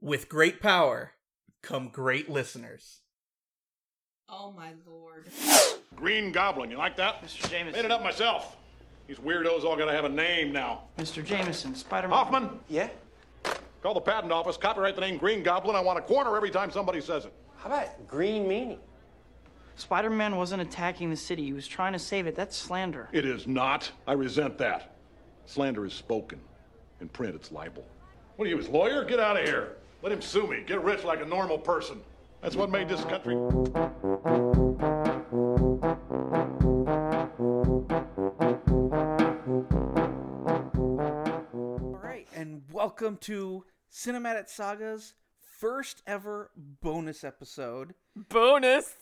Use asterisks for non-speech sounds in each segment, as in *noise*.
With great power come great listeners. Oh my lord. Green Goblin, you like that? Mr. Jameson. Made it up myself. These weirdos all gotta have a name now. Mr. Jameson, Spider-Man. Hoffman, Yeah? call the patent office, copyright the name Green Goblin. I want a corner every time somebody says it. How about green meanie? Spider-Man wasn't attacking the city. He was trying to save it. That's slander. It is not. I resent that. Slander is spoken. In print, it's libel. What are you, his lawyer? Get out of here. Let him sue me. Get rich like a normal person. That's what made this country. All right, and welcome to Cinematic Saga's first ever bonus episode. Bonus.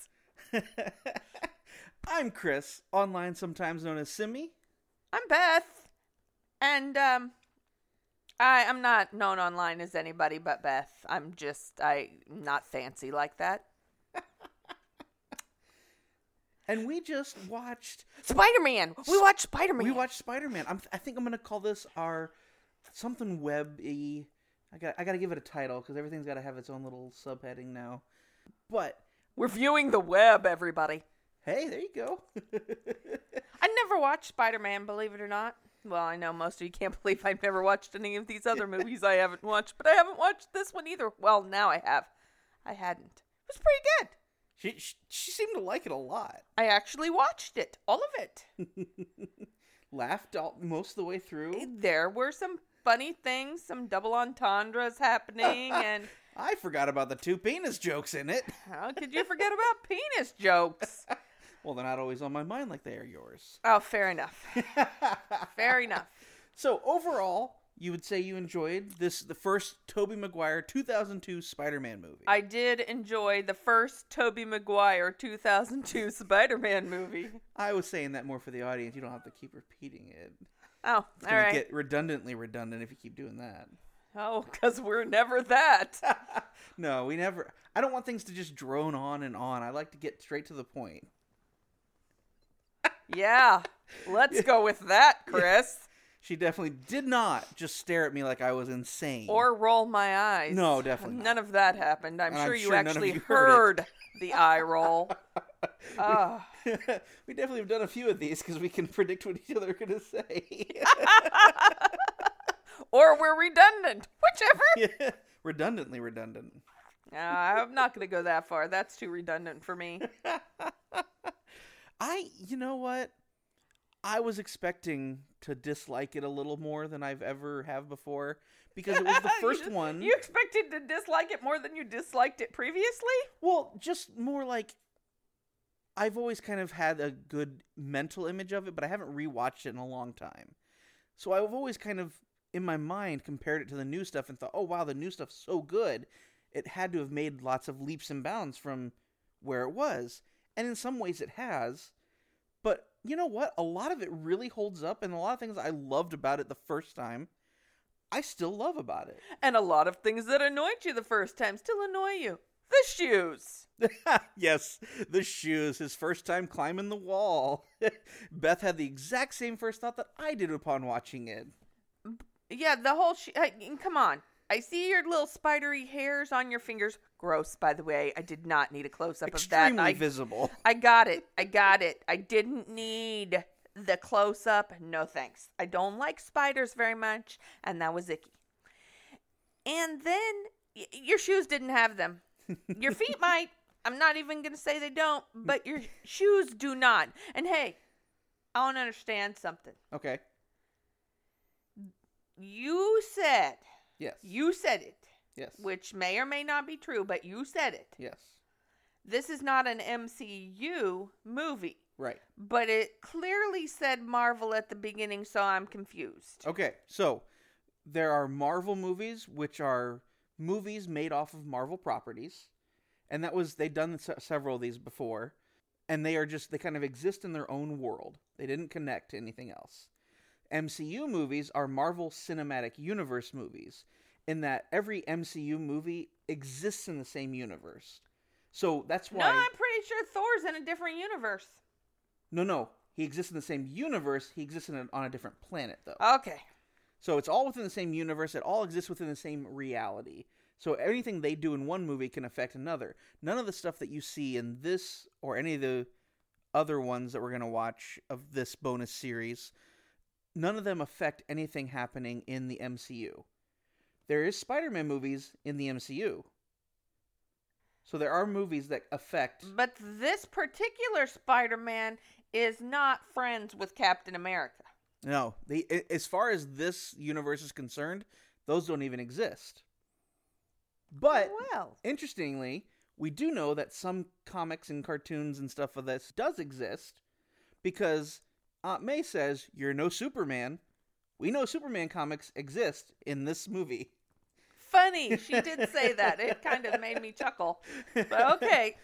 *laughs* I'm Chris, online sometimes known as Simi. I'm Beth, and um, I I'm not known online as anybody but Beth. I'm just I not fancy like that. And we just watched Spider Man. We watched Spider Man. we watched Spider-Man. I'm I think I'm going to call this our something web-y. I got I got to give it a title cuz everything's got to have its own little subheading now. But We're viewing the web, everybody. hey, there you go. *laughs* I never watched Spider Man, believe it or not. Well, I know most of you can't *laughs* believe I've never watched any of these other *laughs* movies I haven't watched, but I haven't watched this one either. Well, now I have. I hadn't. It was pretty good. she, she she seemed to like it a lot. I actually watched it, all of it. *laughs* Laughed all, most of the way through. there were some funny things, some double entendres happening, and I forgot about the two penis jokes in it. how could you forget about penis jokes? Well, they're not always on my mind like they are yours. Oh, fair enough. *laughs* Fair enough. So overall, you would say you enjoyed this the first Tobey Maguire 2002 Spider-Man movie. I did enjoy the first Tobey Maguire 2002 *laughs* Spider-Man movie. I was saying that more for the audience. You don't have to keep repeating it. Oh, It's all gonna get redundantly redundant if you keep doing that. Oh, because we're never that. *laughs* No, we never. I don't want things to just drone on and on. I like to get straight to the point. Yeah, let's go with that, Chris. She definitely did not just stare at me like I was insane. Or roll my eyes. No, definitely not. None of that happened. I'm And I'm sure you sure actually you heard heard the eye roll. *laughs* Ah. *laughs* we definitely have done a few of these because we can predict what each other are going to say. *laughs* or we're redundant, whichever. yeah. Redundantly redundant. Uh, I'm not going to go that far. That's too redundant for me. I, you know what? I was expecting to dislike it a little more than I've ever have before because it was the *laughs* You first just- one. You expected to dislike it more than you disliked it previously? Well, just more like I've always kind of had a good mental image of it, but I haven't rewatched it in a long time. So I've always kind of in my mind compared it to the new stuff and thought, "Oh wow, the new stuff's so good. It had to have made lots of leaps and bounds from where it was." And in some ways it has. But you know what? A lot of it really holds up and a lot of things I loved about it the first time, I still love about it. And a lot of things that annoyed you the first time still annoy you. The shoes. *laughs* yes, the shoes. His first time climbing the wall. *laughs* Beth had the exact same first thought that I did upon watching it. Yeah, the whole sh- come on. I see your little spidery hairs on your fingers. Gross, by the way. I did not need a close up of that. Extremely I, visible. I got it. I got it. I didn't need the close up. No thanks. I don't like spiders very much, and that was icky. And then y- your shoes didn't have them. Your *laughs* feet might. I'm not even going to say they don't, but your *laughs* shoes do not. And hey, I want to understand something. Okay. You said, Yes. you said it, Yes. which may or may not be true, but you said it. Yes. This is not an MCU movie. Right. But it clearly said Marvel at the beginning, so I'm confused. Okay. So there are Marvel movies, which are movies made off of Marvel properties, and that was they've done se- several of these before, and they are just they kind of exist in their own world. They didn't connect to anything else. MCU movies are Marvel Cinematic Universe movies, in that every MCU movie exists in the same universe. So that's why No, I'm pretty sure Thor's in a different universe. no, no, he exists in the same universe. He exists in a, on a different planet, though. Okay. So it's all within the same universe. It all exists within the same reality. So anything they do in one movie can affect another. None of the stuff that you see in this or any of the other ones that we're going to watch of this bonus series, none of them affect anything happening in the MCU. There is Spider-Man movies in the MCU. So there are movies that affect But this particular Spider Man is not friends with Captain America. No, the as far as this universe is concerned, those don't even exist. But oh, well, interestingly, we do know that some comics and cartoons and stuff of this does exist because Aunt May says you're no Superman. We know Superman comics exist in this movie. funny. She did say that. It kind of made me chuckle. But okay,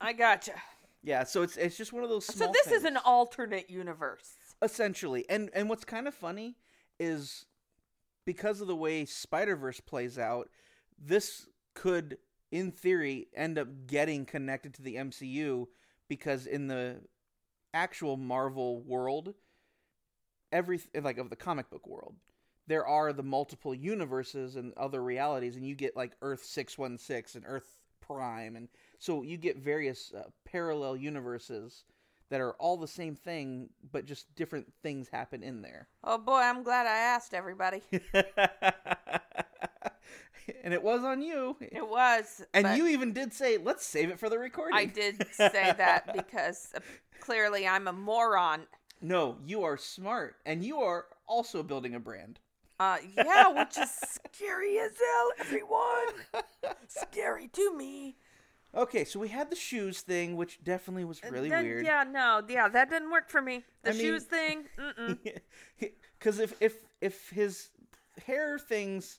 I gotcha. Yeah, so it's it's just one of those. So this is an alternate universe. essentially and and what's kind of funny is because of the way spider-verse plays out this could in theory end up getting connected to the mcu because in the actual marvel world every like of the comic book world there are the multiple universes and other realities and you get like earth 616 and earth prime and so you get various uh, parallel universes that are all the same thing, but just different things happen in there. Oh boy, I'm glad I asked everybody. *laughs* and it was on you. It was. And you even did say, let's save it for the recording. I did say that because *laughs* clearly I'm a moron. No, you are smart. And you are also building a brand. Uh, yeah, which is *laughs* scary as hell, everyone. scary to me. Okay, so we had the shoes thing, which definitely was really Then- weird. Yeah, no, yeah, that didn't work for me. The I mean- shoes thing, mm-mm. *laughs* Because if, if, if his hair things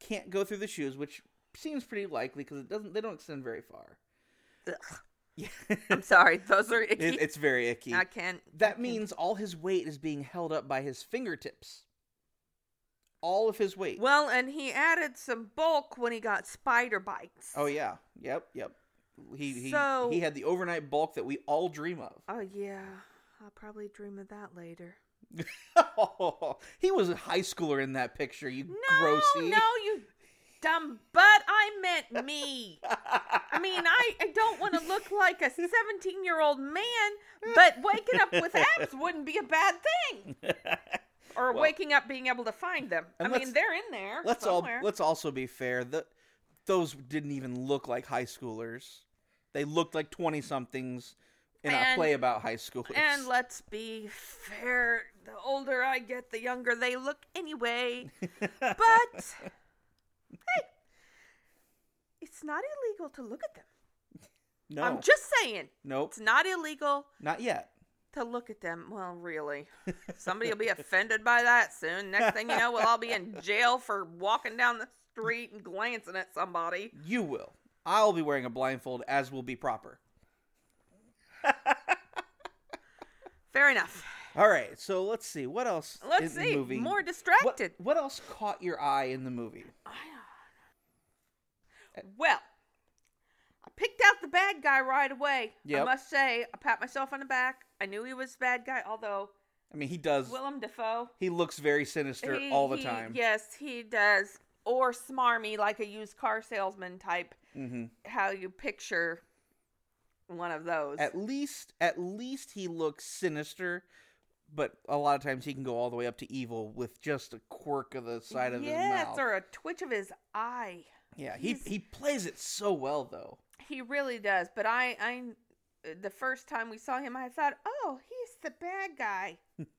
can't go through the shoes, which seems pretty likely because it doesn't, they don't extend very far. Ugh. Yeah. *laughs* I'm sorry, those are icky. It, it's very icky. I can't. I That can't- means all his weight is being held up by his fingertips. All of his weight. Well, and he added some bulk when he got spider bites. oh yeah. Yep. Yep. He he So- he had the overnight bulk that we all dream of. Oh yeah, I'll probably dream of that later. oh, *laughs* he was a high schooler in that picture. You No, grossy. no, you dumb butt. I meant me. I mean, I, I don't want to look like a 17 year old man, but waking up with abs wouldn't be a bad thing. *laughs* Or Well- waking up being able to find them. I mean, they're in there. let's all let's also be fair. The, those didn't even look like high schoolers. They looked like twenty somethings in a And- play about high schoolers. And let's be fair. The older I get, the younger they look anyway. *laughs* But hey, it's not illegal to look at them. no, I'm just saying. nope, It's not illegal not yet. to look at them. Well, really. Somebody will be offended by that soon. Next thing you know, we'll all be in jail for walking down the street and glancing at somebody. You will. I'll be wearing a blindfold, as will be proper. Fair enough. All right, so let's see what else. Let's in see. The movie. More distracted. what else caught your eye in the movie? Well, I picked out the bad guy right away. I must say, I pat myself on the back. I knew he was the bad guy, although I mean, he does. Willem Dafoe. he looks very sinister he- all the he- time. Yes, he does. Or smarmy, like a used car salesman type. hmm How you picture one of those. At least, at least he looks sinister, but a lot of times he can go all the way up to evil with just a quirk of the side of his yes, mouth. or a twitch of his eye. Yeah, he he's- he plays it so well though. He really does. But I, I, the first time we saw him, I thought, oh, he's the bad guy. *laughs*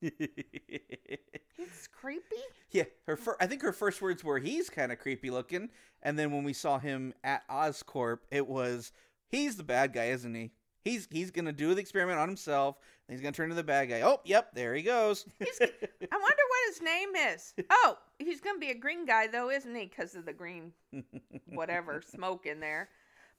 He's creepy. Yeah, her fir- I think her first words were he's kind of creepy looking, and then when we saw him at Oscorp, it was he's the bad guy, isn't he? He's he's gonna do the experiment on himself, and he's gonna turn into the bad guy. Oh, yep, there he goes. He's, I wonder *laughs* his name is. *laughs* Oh, he's gonna be a green guy though, isn't he? Because of the green, *laughs* whatever smoke in there.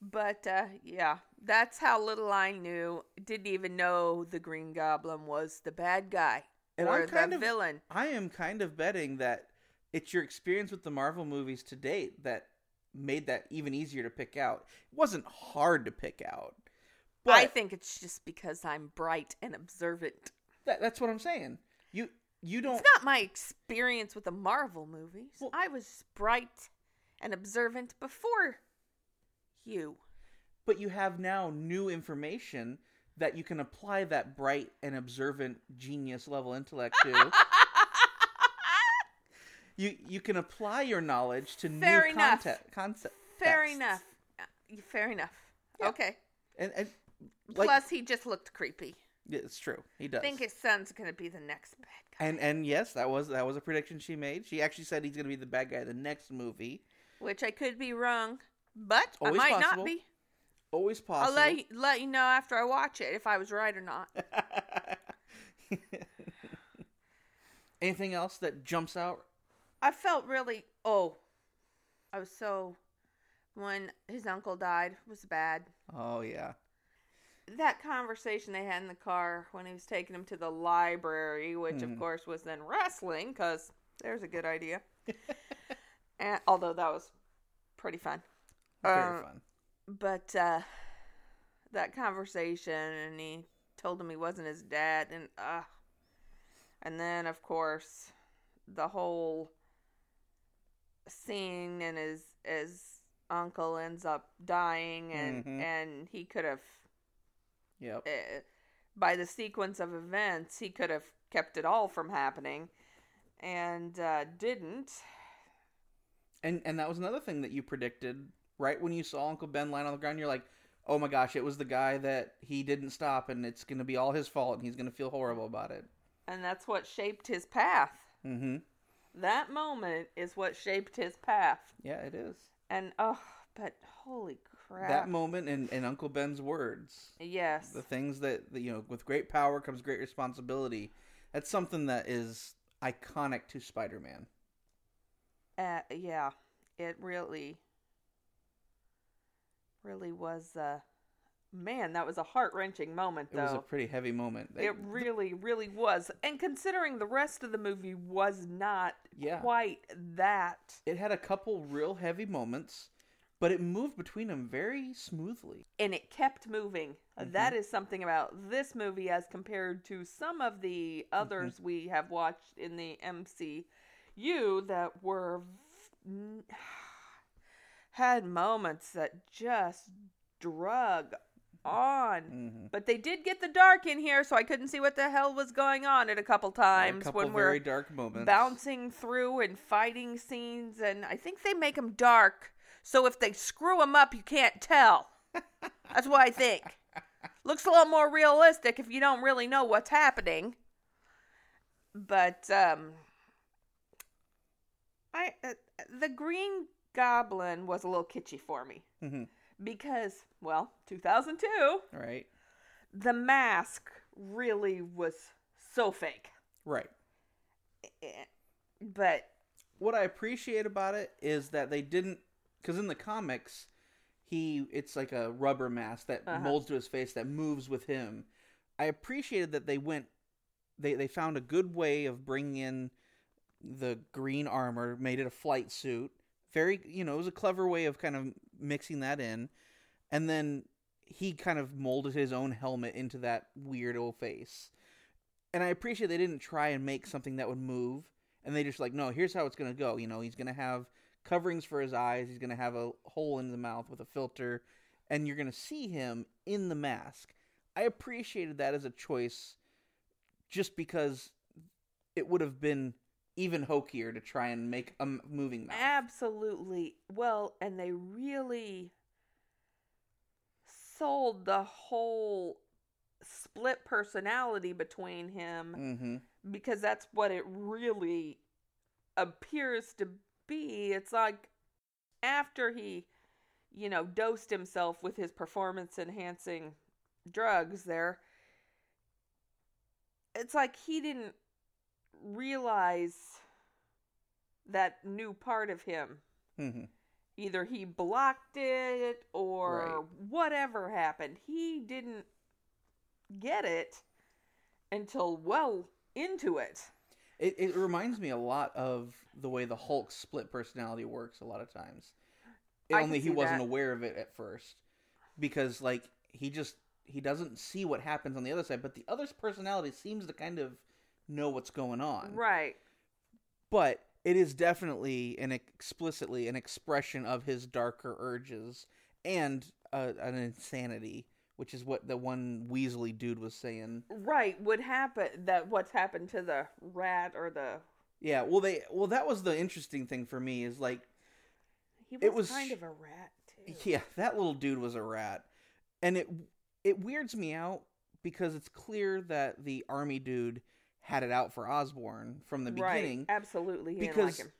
But uh, yeah, that's how little I knew. Didn't even know the Green Goblin was the bad guy And or I'm kind the of- villain. I am kind of betting that it's your experience with the Marvel movies to date that made that even easier to pick out. It wasn't hard to pick out, but I think it's just because I'm bright and observant. that, that's what I'm saying. You you don't It's not my experience with the Marvel movies. Well- I was bright and observant before you. But you have now new information that you can apply that bright and observant genius level intellect to. *laughs* you you can apply your knowledge to Fair new enough. content concept. Fair enough. Uh, Fair enough. Yeah. Okay. And, and like, Plus, he just looked creepy. Yeah, it's true. He does. I think his son's gonna be the next bad guy. and and yes, that was that was a prediction she made. She actually said he's going to be the bad guy the next movie. which I could be wrong, but Always I might possible. not be. Always possible. I'll let you, let you know after I watch it if I was right or not. *laughs* Anything else that jumps out? I felt really oh, I was so when his uncle died was bad. Oh yeah. That conversation they had in the car when he was taking him to the library, which Hmm. of course was then wrestling, because there's a good idea. *laughs* and although that was pretty fun. Very Uh, fun. but uh that conversation and he told him he wasn't his dad and uh and then of course the whole scene and his his uncle ends up dying and Mhm. and he could have Yep. uh, by the sequence of events he could have kept it all from happening and uh didn't And and that was another thing that you predicted right when you saw Uncle Ben lying on the ground. You're like, oh my gosh, it was the guy that he didn't stop, and it's going to be all his fault, and he's going to feel horrible about it. and that's what shaped his path Mm-hmm. that moment is what shaped his path Yeah, it is. And oh, but holy crap! That moment in, in Uncle Ben's words, yes, the things that, that you know, with great power comes great responsibility. That's something that is iconic to Spider-Man. uh, yeah, it really, really was. Uh, man, that was a heart wrenching moment, It was a pretty heavy moment. It really, really was. And considering the rest of the movie was not Yeah. quite that, it had a couple real heavy moments, but it moved between them very smoothly. and it kept moving. Mm-hmm. That is something about this movie as compared to some of the Mm-hmm. others we have watched in the MCU that were v- *sighs* had moments that just drug on. Mhm. But they did get the dark in here, so I couldn't see what the hell was going on at a couple a times couple when we're very dark moments. bouncing through and fighting scenes, and I think they make them dark, so if they screw them up, you can't tell. That's what I think. Looks a little more realistic if you don't really know what's happening. But um, I uh, the Green Goblin was a little kitschy for me Mhm. because, well, 2002, Right. the mask really was so fake. Right. Eh, But What I appreciate about it is that they didn't, because in the comics, he it's like a rubber mask that Uh-huh. molds to his face that moves with him. I appreciated that they went, they they found a good way of bringing in the green armor, made it a flight suit. Very, you know, it was a clever way of kind of mixing that in, and then he kind of molded his own helmet into that weird old face. And I appreciate they didn't try and make something that would move, and they just like, no, here's how it's gonna go. You know, he's gonna have coverings for his eyes. He's gonna have a hole in the mouth with a filter, and you're gonna see him in the mask. I appreciated that as a choice, just because it would have been even hokier to try and make a moving mouth. Absolutely. Well, and they really sold the whole split personality between him Mm-hmm. because that's what it really appears to be. It's like after he, you know, dosed himself with his performance enhancing drugs there, it's like he didn't realize that new part of him. Mm-hmm. Either he blocked it or Right. whatever happened. He didn't get it until well into it. It it reminds me a lot of the way the Hulk's split personality works a lot of times. Only he wasn't that. aware of it at first. Because like he just he doesn't see what happens on the other side, but the other's personality seems to kind of know what's going on. Right. But it is definitely and explicitly an expression of his darker urges and uh, an insanity, which is what the one Weasley dude was saying. Right, would happen that what's happened to the rat or the Yeah, well, they well that was the interesting thing for me is like he was, It was- kind of a rat too. Yeah, that little dude was a rat, and it it weirds me out because it's clear that the army dude had it out for Osborne from the right, beginning. absolutely, he didn't because like him.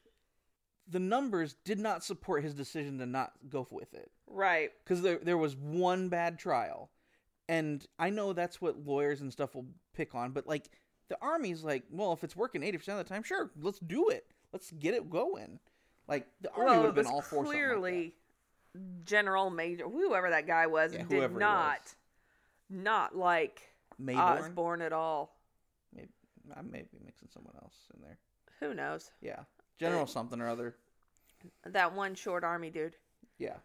The numbers did not support his decision to not go with it Right, because there there was one bad trial, and I know that's what lawyers and stuff will pick on, but like the army's like, well, if it's working eighty percent of the time, sure, let's do it, let's get it going. Like the army well, would have been all for something like clearly General Major, whoever that guy was, Yeah, did not, was. not like Mayborn? Osborne at all. Maybe I may be mixing someone else in there. Who knows? Yeah, General something or other. That one short army dude. Yeah,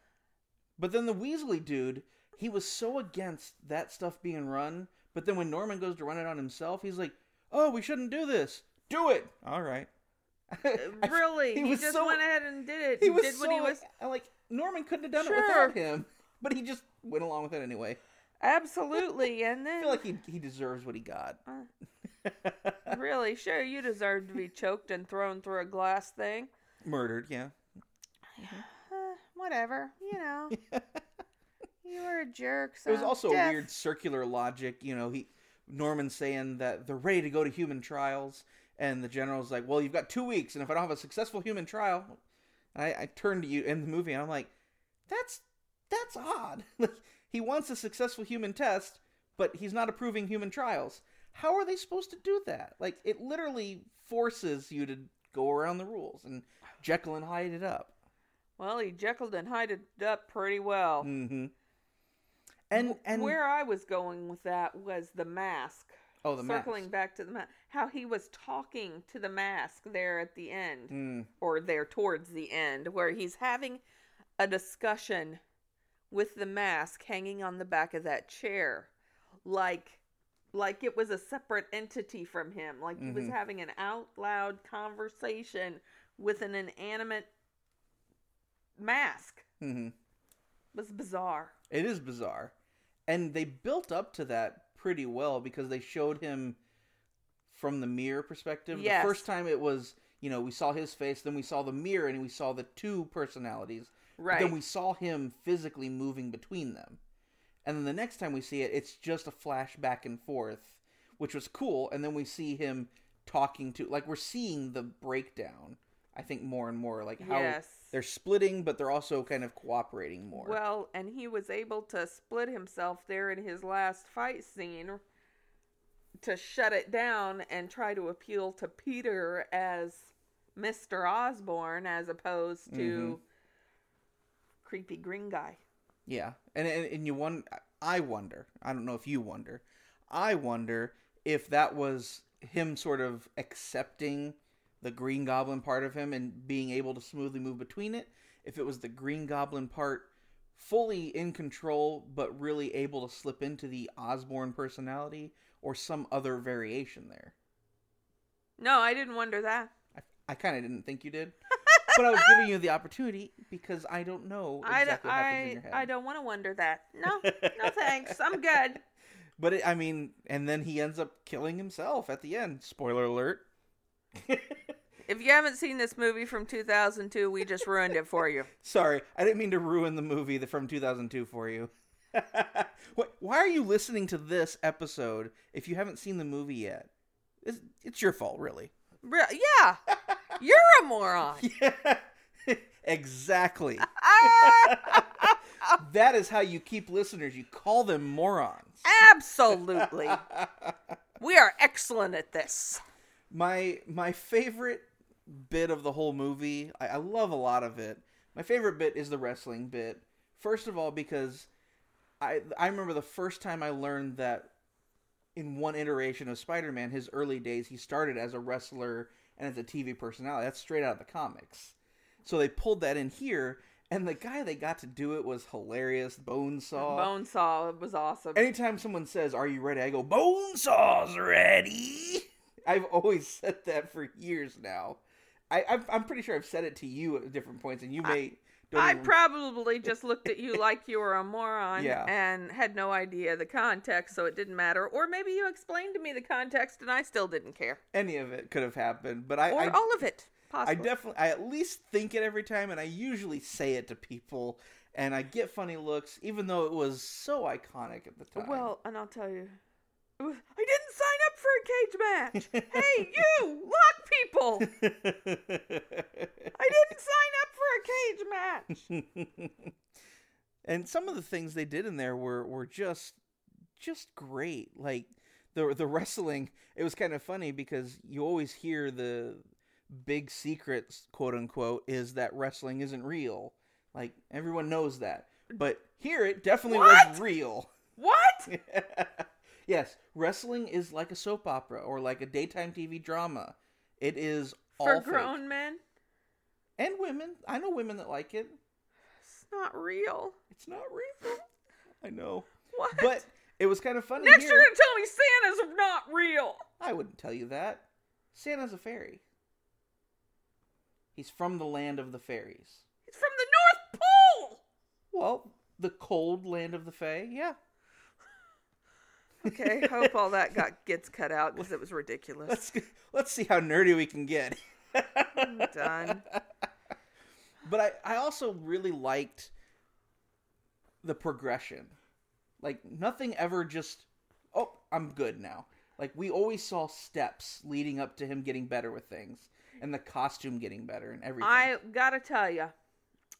but then the Weasley dude, he was so against that stuff being run. But then when Norman goes to run it on himself, he's like, "Oh, we shouldn't do this. Do it. All right." I- *laughs* really, he, was just so- went ahead and did it. He was did so what he was like, like Norman couldn't have done it without him, *laughs* but he just went along with it anyway. absolutely, *laughs* and then I feel like he he deserves what he got. really, sure, you deserve to be choked and thrown through a glass thing. Murdered, yeah. Uh, whatever, you *laughs* know. you were a jerk. So It was also a weird circular logic, you know. He Norman saying that they're ready to go to human trials, and the general's like, "Well, you've got two weeks, and if I don't have a successful human trial," and I, I turned to you in the movie, and I'm like, "That's that's odd. Like, *laughs* he wants a successful human test, but he's not approving human trials. How are they supposed to do that? Like, it literally forces you to go around the rules and Jekyll and Hyde it up. Well, he Jekyll and Hyde it up pretty well. Mm-hmm. And and where I was going with that was the mask. oh, the mask. Circling mask. back to the mask, how he was talking to the mask there at the end, Mm. or there towards the end, where he's having a discussion with the mask hanging on the back of that chair, like, like it was a separate entity from him, like he was Mhm. having an out loud conversation with an inanimate mask. Mm-hmm. It was bizarre. It is bizarre. And they built up to that pretty well because they showed him from the mirror perspective. Yes. The first time it was, you know, we saw his face, then we saw the mirror and we saw the two personalities. Right. Then we saw him physically moving between them. And then the next time we see it, it's just a flash back and forth, which was cool. And then we see him talking to, like, we're seeing the breakdown, I think, more and more. Like, how Yes. they're splitting, but they're also kind of cooperating more. Well, and he was able to split himself there in his last fight scene to shut it down and try to appeal to Peter as Mr. Osborne as opposed to mm-hmm. creepy green guy. Yeah, and and, and you wonder. I wonder. I don't know if you wonder. I wonder if that was him sort of accepting the Green Goblin part of him and being able to smoothly move between it. If it was the Green Goblin part fully in control, but really able to slip into the Osborne personality, or some other variation there. No, I didn't wonder that. I, I kind of didn't think you did, *laughs* but I was giving you the opportunity because I don't know I, exactly what happens in I, your head. I don't want to wonder that. No, *laughs* no thanks. I'm good. *laughs* But it, I mean, and then he ends up killing himself at the end. Spoiler alert. If you haven't seen this movie from 2002, we just ruined it for you. *laughs* Sorry, I didn't mean to ruin the movie from 2002 for you. *laughs* Why are you listening to this episode if you haven't seen the movie yet? It's, it's your fault, really. Re- yeah, *laughs* you're a moron. exactly. that is how you keep listeners. You call them morons. Absolutely. We are excellent at this. my my favorite bit of the whole movie. I, I love a lot of it. My favorite bit is the wrestling bit. First of all because i i remember the first time i learned that in one iteration of spider-man his early days he started as a wrestler and as a tv personality. That's straight out of the comics. So they pulled that in here and the guy they got to do it was hilarious. Bonesaw. Bonesaw was awesome. Anytime someone says, "Are you ready?" I go, "Bonesaw's ready." *laughs* I've always said that for years now, I, I'm, I'm pretty sure I've said it to you at different points, and you may. don't I even- probably just looked at you like you were a moron Yeah. and had no idea the context, so it didn't matter. Or maybe you explained to me the context and I still didn't care. any of it could have happened, but I, Or I, all of it. Possibly I definitely, I at least think it every time, and I usually say it to people, and I get funny looks, even though it was so iconic at the time. Well, and I'll tell you, I didn't sign up for a cage match. hey, you, lock people! I didn't sign up for a cage match. *laughs* and some of the things they did in there were were just just great. Like the the wrestling, it was kind of funny because you always hear the big secrets, quote unquote, is that wrestling isn't real. Like everyone knows that, but here it definitely was real. What? *laughs* yes, wrestling is like a soap opera or like a daytime TV drama. It is For all fake. grown men? and women. I know women that like it. It's not real. It's not real. I know. What? But it was kind of funny. Next here. you're gonna tell me Santa's not real. I wouldn't tell you that. Santa's a fairy. He's from the land of the fairies. He's from the North Pole. Well, the cold land of the fae, yeah. Okay, hope all that got gets cut out because it was ridiculous. Let's let's see how nerdy we can get. I'm done. But I, I also really liked the progression. Like nothing ever just oh, I'm good now. Like we always saw steps leading up to him getting better with things and the costume getting better and everything. I gotta tell you,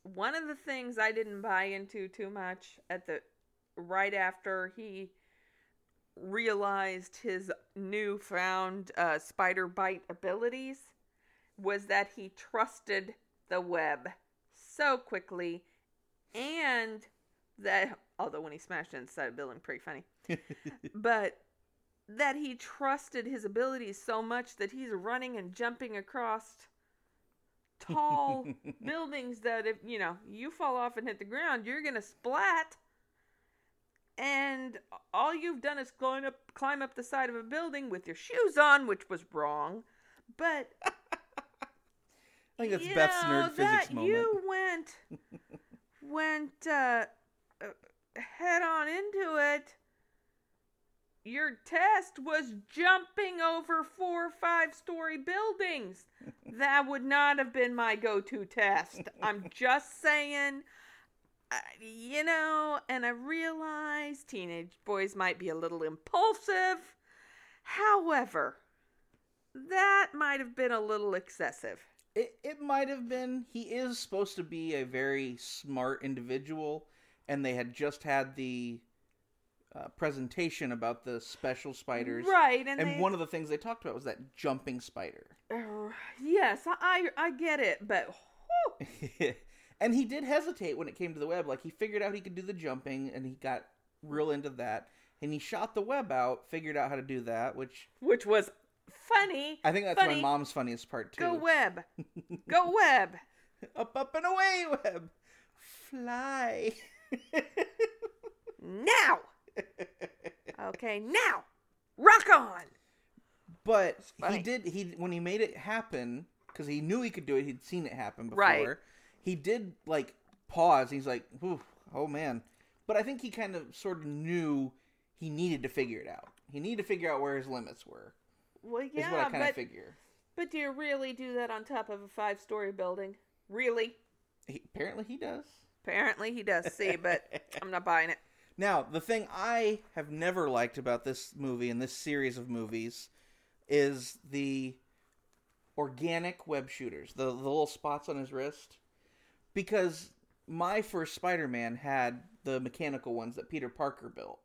one of the things I didn't buy into too much at the right after he realized his newfound uh, spider bite abilities was that he trusted the web so quickly, and that although when he smashed it inside a building, pretty funny, *laughs* but that he trusted his abilities so much that he's running and jumping across tall *laughs* buildings that if you know you fall off and hit the ground you're gonna splat and all you've done is climb up climb up the side of a building with your shoes on which was wrong but *laughs* I think that's you Beth's know, nerd physics that moment. you went *laughs* went uh, uh, head on into it your test was jumping over four or five story buildings. that would not have been my go to test. I'm just saying, you know, and I realize teenage boys might be a little impulsive. However, that might have been a little excessive. It it might have been. He is supposed to be a very smart individual, and they had just had the uh, presentation about the special spiders. Right, and, And they- one of the things they talked about was that jumping spider. Uh, yes, I I get it, but *laughs* and he did hesitate when it came to the web. Like he figured out he could do the jumping, and he got real into that. And he shot the web out, figured out how to do that, which which was funny. I think that's funny. my mom's funniest part too. Go web, *laughs* go web. up, up and away, web, fly. Now. Okay, now. Rock on. But he did he when he made it happen because he knew he could do it. He'd seen it happen before. Right. He did like pause. He's like, "Oh man!" But I think he kind of sort of knew he needed to figure it out. He needed to figure out where his limits were. Well, Is what I yeah, kind of figure. but do you really do that on top of a five-story building? Really? He, apparently, he does. Apparently he does. See, but *laughs* I'm not buying it. Now, the thing I have never liked about this movie and this series of movies is the organic web shooters, the, the little spots on his wrist. Because my first Spider-Man had the mechanical ones that Peter Parker built.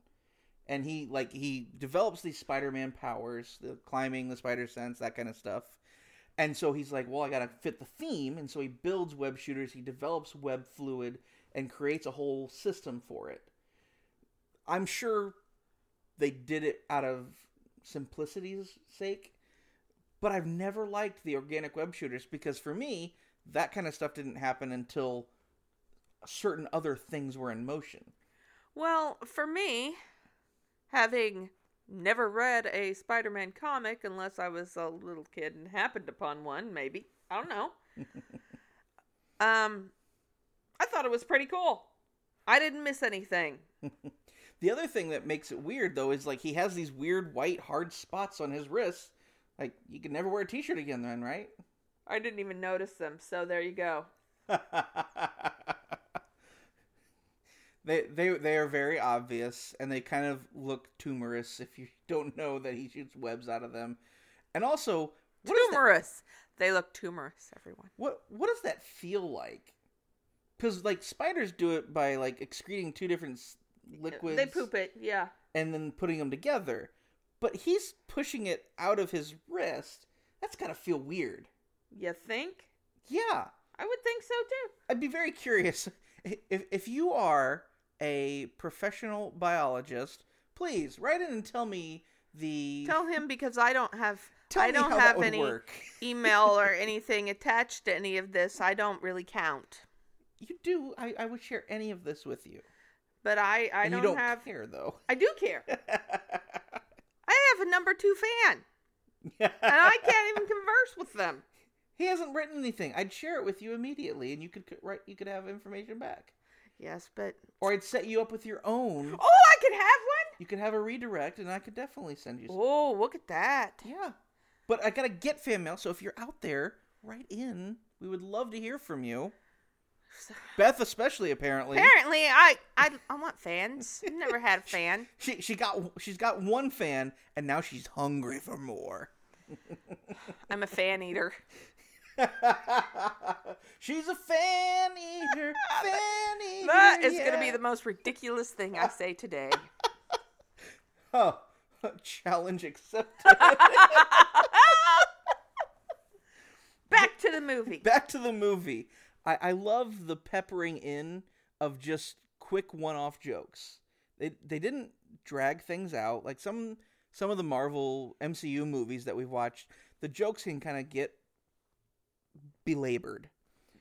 And he like he develops these Spider-Man powers, the climbing, the spider sense, that kind of stuff. And so he's like, well, I got to fit the theme, and so he builds web shooters, he develops web fluid and creates a whole system for it. I'm sure they did it out of simplicity's sake, but I've never liked the organic web shooters because for me, that kind of stuff didn't happen until certain other things were in motion. Well, for me, having never read a Spider-Man comic unless I was a little kid and happened upon one, maybe. I don't know. *laughs* um, I thought it was pretty cool. I didn't miss anything. *laughs* The other thing that makes it weird though is like he has these weird white hard spots on his wrists. Like you can never wear a t-shirt again then, right? I didn't even notice them. So there you go. *laughs* they they they are very obvious and they kind of look tumorous if you *laughs* don't know that he shoots webs out of them. And also, Tumorous. They look tumorous, everyone. what what does that feel like? Because like spiders do it by like excreting two different liquids. They poop it, yeah. and then putting them together. But he's pushing it out of his wrist. That's gotta feel weird. You think? Yeah, I would think so too. I'd be very curious if if you are a professional biologist. Please write in and tell me the Tell him because I don't have tell I don't have any work. *laughs* email or anything attached to any of this. I don't really count. You do. I, I would share any of this with you. But I I don't, you don't have care though. I do care. *laughs* I have a number 2 fan *laughs* and I can't even converse with them. He hasn't written anything. I'd share it with you immediately, and you could write. You could have information back, Yes, but or I'd set you up with your own. Oh, I could have one. You could have a redirect, and I could definitely send you. one? Some. Oh, look at that. Yeah, but I gotta get fan mail. So if you're out there, write in. We would love to hear from you. *sighs* Beth, especially apparently. Apparently, I I, I want fans. I've never had a *laughs* fan. She she got she's got one fan, and now she's hungry for more. *laughs* I'm a fan eater. *laughs* *laughs* she's a fan eater, fan *laughs* eater. That is going to be the most ridiculous thing I say today. *laughs* Oh, challenge accepted. Back to the movie. Back to the movie. I, I love the peppering in of just quick one-off jokes. They they didn't drag things out like some some of the Marvel MCU movies that we've watched. The jokes can kind of get belabored,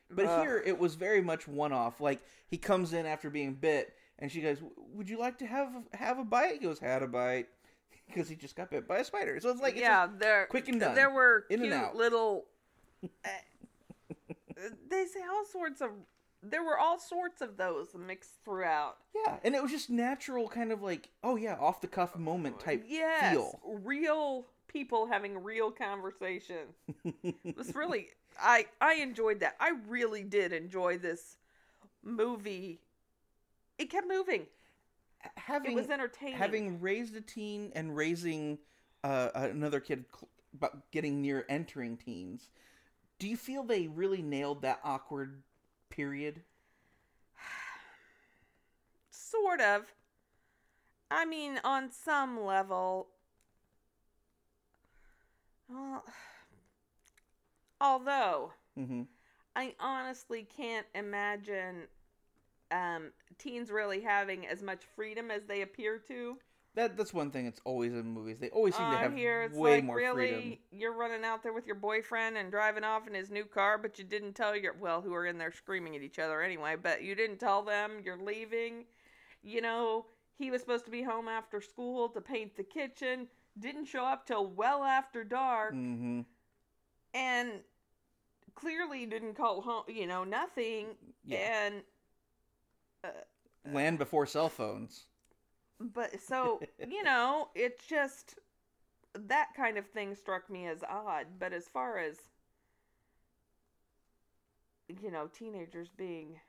but Ugh. here it was very much one-off. Like he comes in after being bit, and she goes, "Would you like to have have a bite?" He goes, "Had a bite," *laughs* because he just got bit by a spider. So it's like it's yeah, there quick and done. There were In and cute out. little. uh, *laughs* they say all sorts of. There were all sorts of those mixed throughout. Yeah, and it was just natural, kind of like, oh yeah, off the cuff moment type Yes, feel. real people having real conversation. *laughs* it was really I I enjoyed that. I really did enjoy this movie. It kept moving. having It was entertaining. having raised a teen and raising uh, another kid, cl- but getting near entering teens. Do you feel they really nailed that awkward period? *sighs* Sort of. I mean, on some level. Well, *sighs* although Mm-hmm. I honestly can't imagine um, teens really having as much freedom as they appear to. That that's one thing. It's always in movies. They always seem to have here, it's way like more really freedom. you're running out there with your boyfriend and driving off in his new car, but you didn't tell your well, who are in there screaming at each other anyway, but you didn't tell them you're leaving. You know, he was supposed to be home after school to paint the kitchen, didn't show up till well after dark, Mm-hmm. and clearly didn't call home. You know, nothing. Yeah. And Land before cell phones. But so, *laughs* you know, it's just that kind of thing struck me as odd. But as far as, you know, teenagers being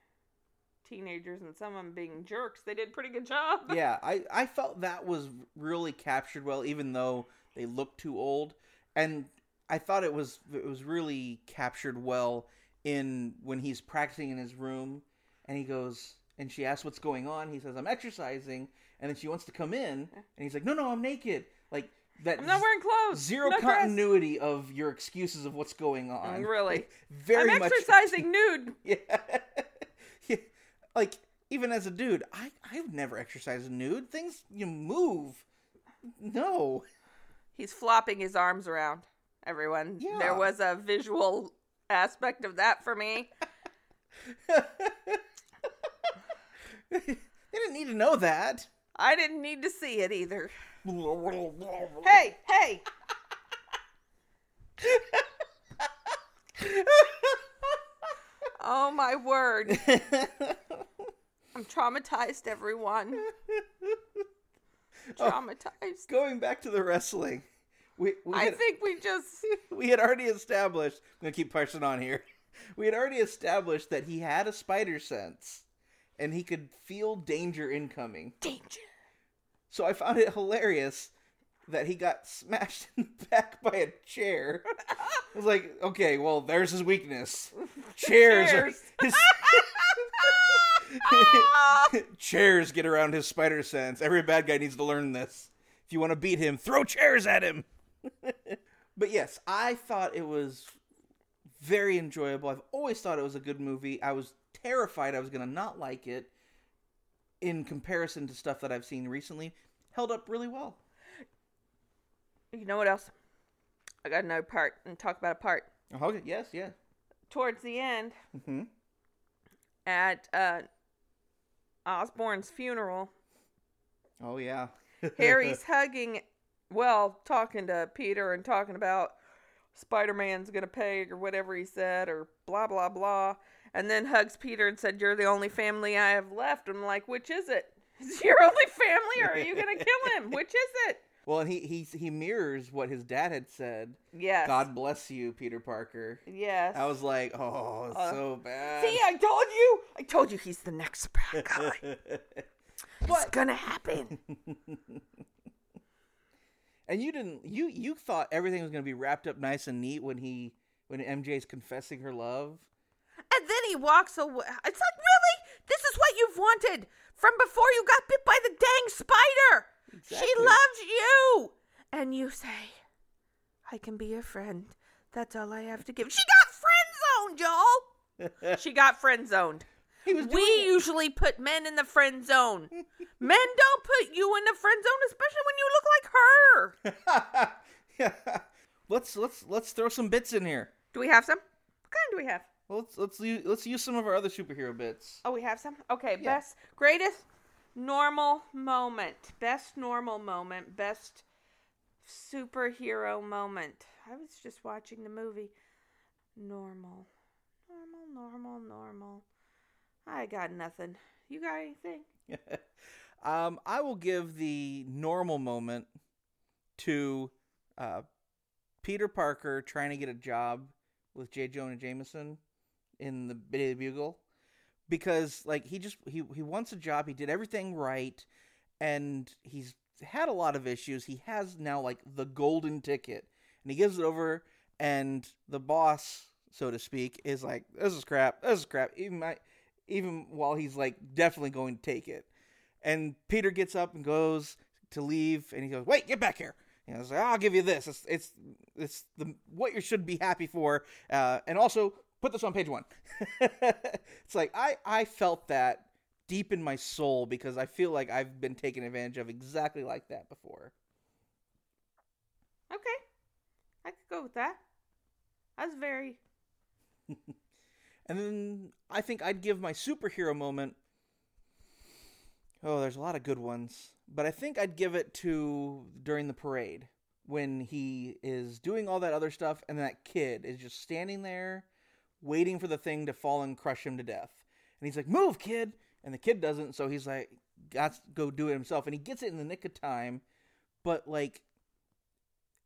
teenagers and some of them being jerks, they did a pretty good job. *laughs* yeah, I, I felt that was really captured well, even though they looked too old, and I thought it was it was really captured well in when he's practicing in his room, and he goes and she asks what's going on. He says I'm exercising, and then she wants to come in, and he's like, No, no, I'm naked. Like that. I'm not wearing clothes. Zero no dress. continuity of your excuses of what's going on. Really. Very I'm much. exercising *laughs* nude. Yeah. yeah. Like, even as a dude, I, I've never exercised nude. Things, you move. No. He's flopping his arms around. Everyone. Yeah. There was a visual aspect of that for me. *laughs* they didn't need to know that. I didn't need to see it either. Hey, hey. *laughs* Oh my word. *laughs* I'm traumatized, everyone. *laughs* Oh, traumatized. Going back to the wrestling, we we I had, think we just. *laughs* we had already established. I'm gonna keep pushing on here. *laughs* We had already established that he had a spider sense, and he could feel danger incoming. Danger. So I found it hilarious that he got smashed in the back by a chair. I was like, okay, well, there's his weakness. Chairs, are- Chairs. his- *laughs* chairs get around his spider sense. Every bad guy needs to learn this. If you want to beat him, throw chairs at him. *laughs* but yes, I thought it was very enjoyable. I've always thought it was a good movie. I was terrified I was going to not like it in comparison to stuff that I've seen recently. Held up really well. You know what else? I got another part and talk about a part. Okay, yes, yeah. Towards the end, hmm at uh, Osborn's funeral, Oh, yeah. *laughs* Harry's hugging, well, talking to Peter and talking about Spider Man's gonna pay or whatever he said or blah blah blah, and then hugs Peter and said, "You're the only family I have left." I'm like, which is it? *laughs* Is your only family, or are you gonna kill him? Which is it? Well, and he, he, he mirrors what his dad had said. Yes. God bless you, Peter Parker. Yes. I was like, oh, Uh, so bad. See, I told you. I told you he's the next bad guy. *laughs* It's gonna happen. *laughs* and you didn't you you thought everything was going to be wrapped up nice and neat when he when MJ's confessing her love. And then he walks away. It's like, really? This is what you've wanted from before you got bit by the dang spider. She loves you. And you say, I can be your friend. That's all I have to give. She got friend zoned, Joel. *laughs* she got friend zoned. We it. usually put men in the friend zone. *laughs* Men don't put you in the friend zone, especially when you look like her. yeah. *laughs* Let's let's let's throw some bits in here. Do we have some? What kind do we have? Well, let's let's use, let's use some of our other superhero bits. Oh, we have some? Okay, Yeah. best, greatest normal moment. Best normal moment. Best superhero moment. I was just watching the movie. Normal. Normal, normal, normal. I got nothing. You got anything? *laughs* um, I will give the normal moment to uh, Peter Parker trying to get a job with J. Jonah Jameson in the Daily Bugle because like he just he he wants a job. He did everything right, and he's had a lot of issues. He has now like the golden ticket, and he gives it over, and the boss, so to speak, is like, "This is crap. This is crap." Even my even while he's like definitely going to take it. And Peter gets up and goes to leave, and he goes, "Wait, get back here!" And I was like, "I'll give you this. It's it's it's the what you should be happy for, uh, and also put this on page one." *laughs* it's like I I felt that deep in my soul because I feel like I've been taken advantage of exactly like that before. Okay. I could go with that. That's very. *laughs* And then I think I'd give my superhero moment. Oh, there's a lot of good ones, but I think I'd give it to during the parade when he is doing all that other stuff, and that kid is just standing there, waiting for the thing to fall and crush him to death. And he's like, "Move, kid!" And the kid doesn't, so he's like, "Got to go do it himself." And he gets it in the nick of time, but like,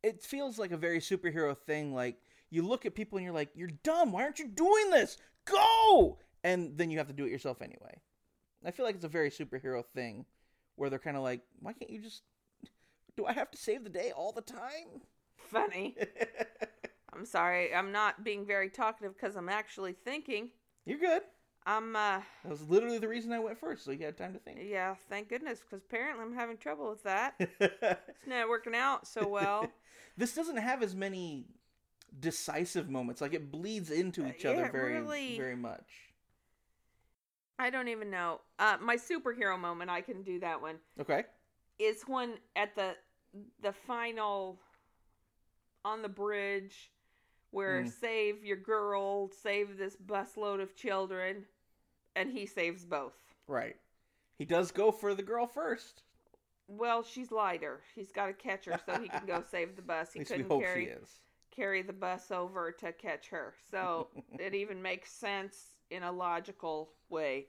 it feels like a very superhero thing. Like you look at people and you're like, "You're dumb. Why aren't you doing this? Go!" And then you have to do it yourself anyway. I feel like it's a very superhero thing, where they're kind of like, "Why can't you just? Do I have to save the day all the time?" Funny. *laughs* I'm sorry. I'm not being very talkative because I'm actually thinking. You're good. I'm, uh, That was literally the reason I went first, so you had time to think. yeah, thank goodness, because apparently I'm having trouble with that. *laughs* It's not working out so well. *laughs* this doesn't have as many decisive moments. Like it bleeds into each Uh, other it very, really- very much. I don't even know. Uh, my superhero moment, I can do that one, Okay. is when at the the final on the bridge where Mm. save your girl, save this busload of children, and he saves both. Right. He does go for the girl first. Well, she's lighter. He's got to catch her so he can go *laughs* save the bus. He couldn't carry carry the bus over to catch her. So *laughs* it even makes sense in a logical way.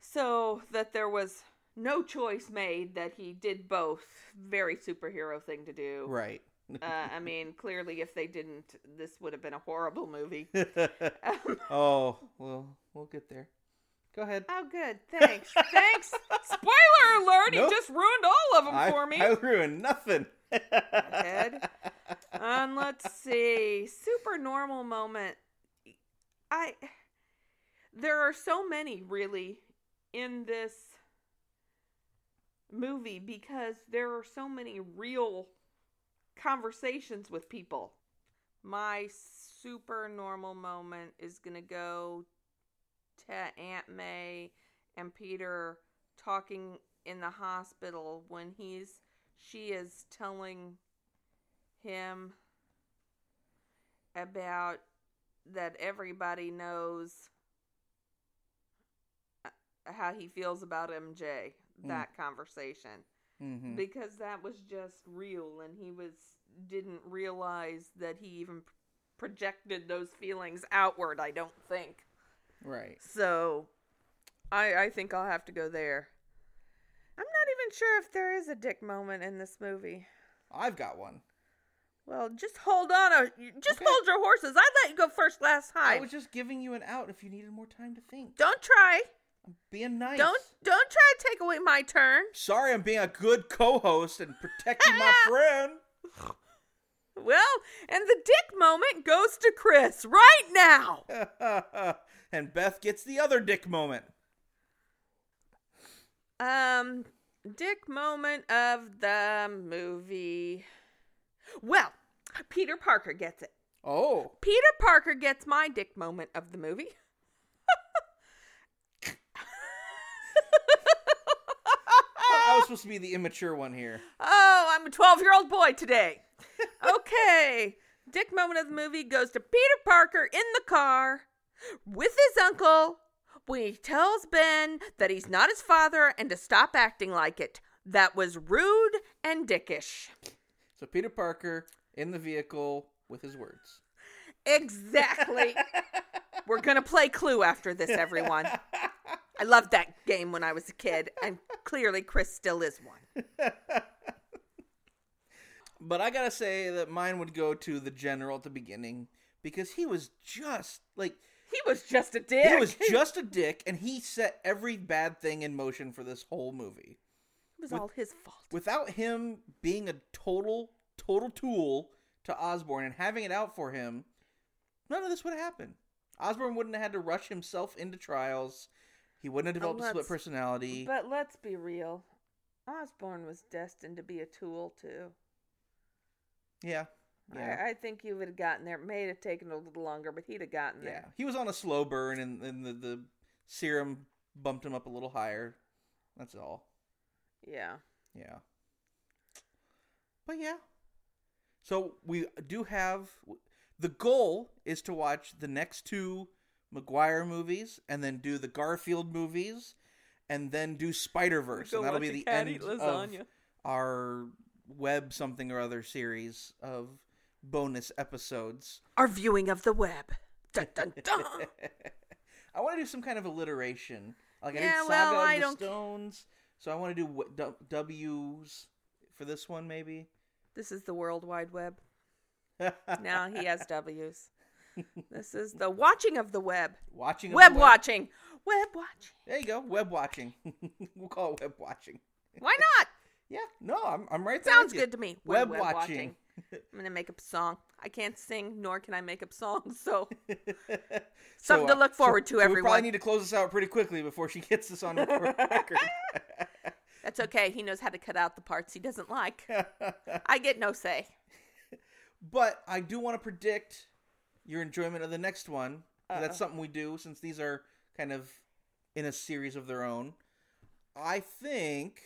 So that there was no choice made that he did both. Very superhero thing to do. Right. Uh, I mean, clearly, if they didn't, this would have been a horrible movie. *laughs* oh, well, we'll get there. Go ahead. Oh, good. Thanks. Thanks. *laughs* Spoiler alert! Nope. He just ruined all of them I, for me. I ruined nothing. Head. Um, let's see. Super normal moment. I. There are so many really in this movie because there are so many real conversations with people. My super normal moment is gonna go to Aunt May and Peter talking in the hospital when he's she is telling him about that everybody knows uh, how he feels about MJ that conversation hmm because that was just real and he was didn't realize that he even projected those feelings outward I don't think Right. so I I think I'll have to go there I'm not even sure if there is a dick moment in this movie I've got one. well just hold on a, just Okay. hold your horses I let you go first last time. I was just giving you an out if you needed more time to think. don't try I'm being nice. don't don't try to take away my turn Sorry, I'm being a good co-host and protecting my *laughs* friend. well and the dick moment goes to Chris right now *laughs* and Beth gets the other dick moment. Um, dick moment of the movie. Well, Peter Parker gets it. Oh, Peter Parker gets my dick moment of the movie. *laughs* I was supposed to be the immature one here. Oh, I'm a 12 year old boy today. Okay. Dick moment of the movie goes to Peter Parker in the car with his uncle when he tells Ben that he's not his father and to stop acting like it. That was rude and dickish. So Peter Parker in the vehicle with his words. Exactly. *laughs* We're going to play Clue after this, everyone. I loved that game when I was a kid, and clearly Chris still is one. But I gotta say that mine would go to the general at the beginning because he was just like He was just a dick. he was *laughs* just a dick, and he set every bad thing in motion for this whole movie. It was all his fault. Without him being a total total tool to Osborn and having it out for him, none of this would have happened. Osborn wouldn't have had to rush himself into trials. He wouldn't have developed a split personality. But let's be real. Osborn was destined to be a tool, too. yeah. Yeah. I, I think he would have gotten there. It may have taken a little longer, but he'd have gotten there. Yeah, he was on a slow burn, and, and the, the serum bumped him up a little higher. That's all. Yeah. Yeah. But yeah. So we do have the goal is to watch the next two Maguire movies, and then do the Garfield movies, and then do Spider Verse, and that'll be the end eat of our web something or other series of bonus episodes. Our viewing of the web. Dun, dun, dun. *laughs* I want to do some kind of alliteration. Like I Yeah, did Saga well, of I the don't- Stones, so I want to do w- W's for this one, maybe. this is the World Wide Web. *laughs* Now he has W's. This is the watching of the web. watching of Web watching. Web watching. There you go, web watching. *laughs* we'll call it web watching. Why *laughs* not? Yeah, no, I'm I'm right there. Sounds good to me. Web, We're watching. I'm gonna make up a song. I can't sing, nor can I make up songs. So So, *laughs* Something to uh, look forward so- to, so We probably need to close this out pretty quickly before she gets this on record. that's okay. He knows how to cut out the parts he doesn't like. I get no say. But I do want to predict your enjoyment of the next one. That's something we do since these are kind of in a series of their own. I think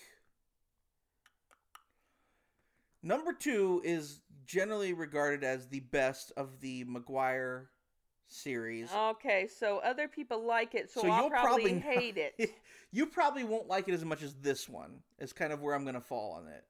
number two is generally regarded as the best of the Maguire series. Okay, so other people like it, so, So I'll probably, probably hate it. *laughs* you probably won't like it as much as this one. Is kind of where I'm going to fall on it.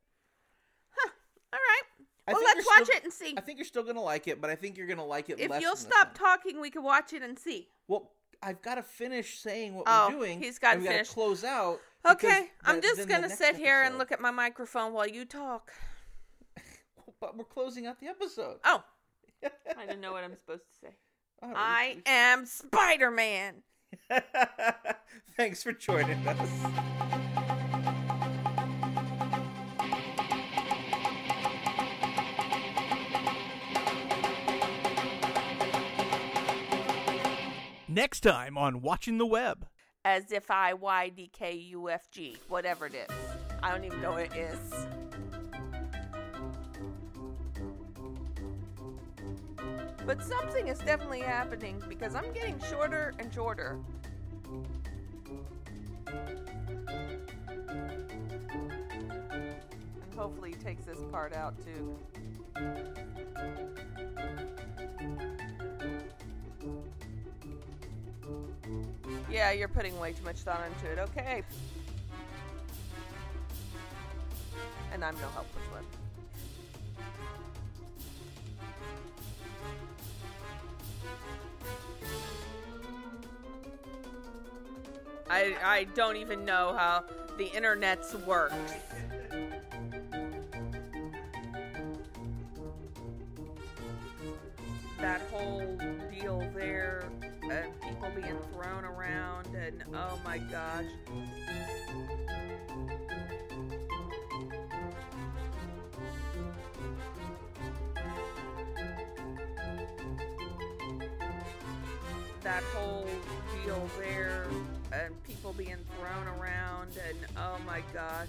All right. I well, let's watch still- it and see. I think you're still gonna like it, but I think you're gonna like it. If less you'll than stop talking, we can watch it and see. Well, I've got to finish saying what Oh, we're doing. he's gotta and we gotta finish. close out. Okay, I'm the- just gonna next sit here and look at my microphone while you talk. *laughs* But we're closing out the episode. Oh, *laughs* I didn't know what I'm supposed to say. Oh, I am Spider Man. *laughs* Thanks for joining us. Next time on Watching the Web. As if I Y D K U F G, whatever it is. I don't even know what it is. But something is definitely happening because I'm getting shorter and shorter. And hopefully he takes this part out too. Yeah, you're putting way too much thought into it. Okay. And I'm no helpless one. I I don't even know how the internet's works. That whole deal there, people being thrown around, and oh my gosh. That whole deal there, and people being thrown around, and oh my gosh.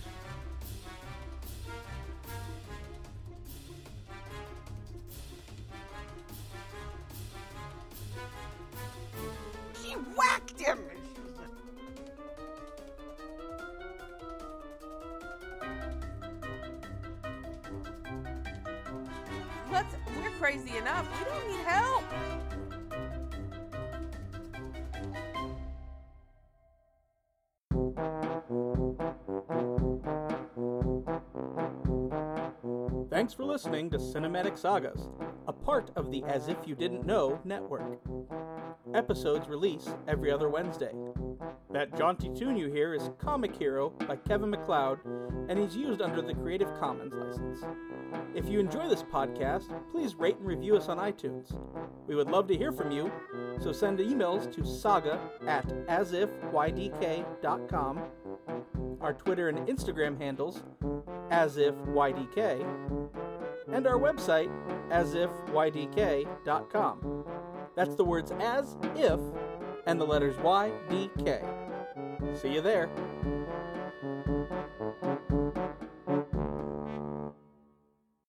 Crazy enough. Don't need help. Thanks for listening to Cinematic Sagas, a part of the As If You Didn't Know network. Episodes release every other Wednesday. That jaunty tune you hear is Comic Hero by Kevin MacLeod, and he's used under the Creative Commons license. If you enjoy this podcast, please rate and review us on iTunes. We would love to hear from you, so send emails to saga at asifydk.com, our Twitter and Instagram handles, asifydk, and our website, asifydk.com. That's the words as if and the letters Y D K. See you there.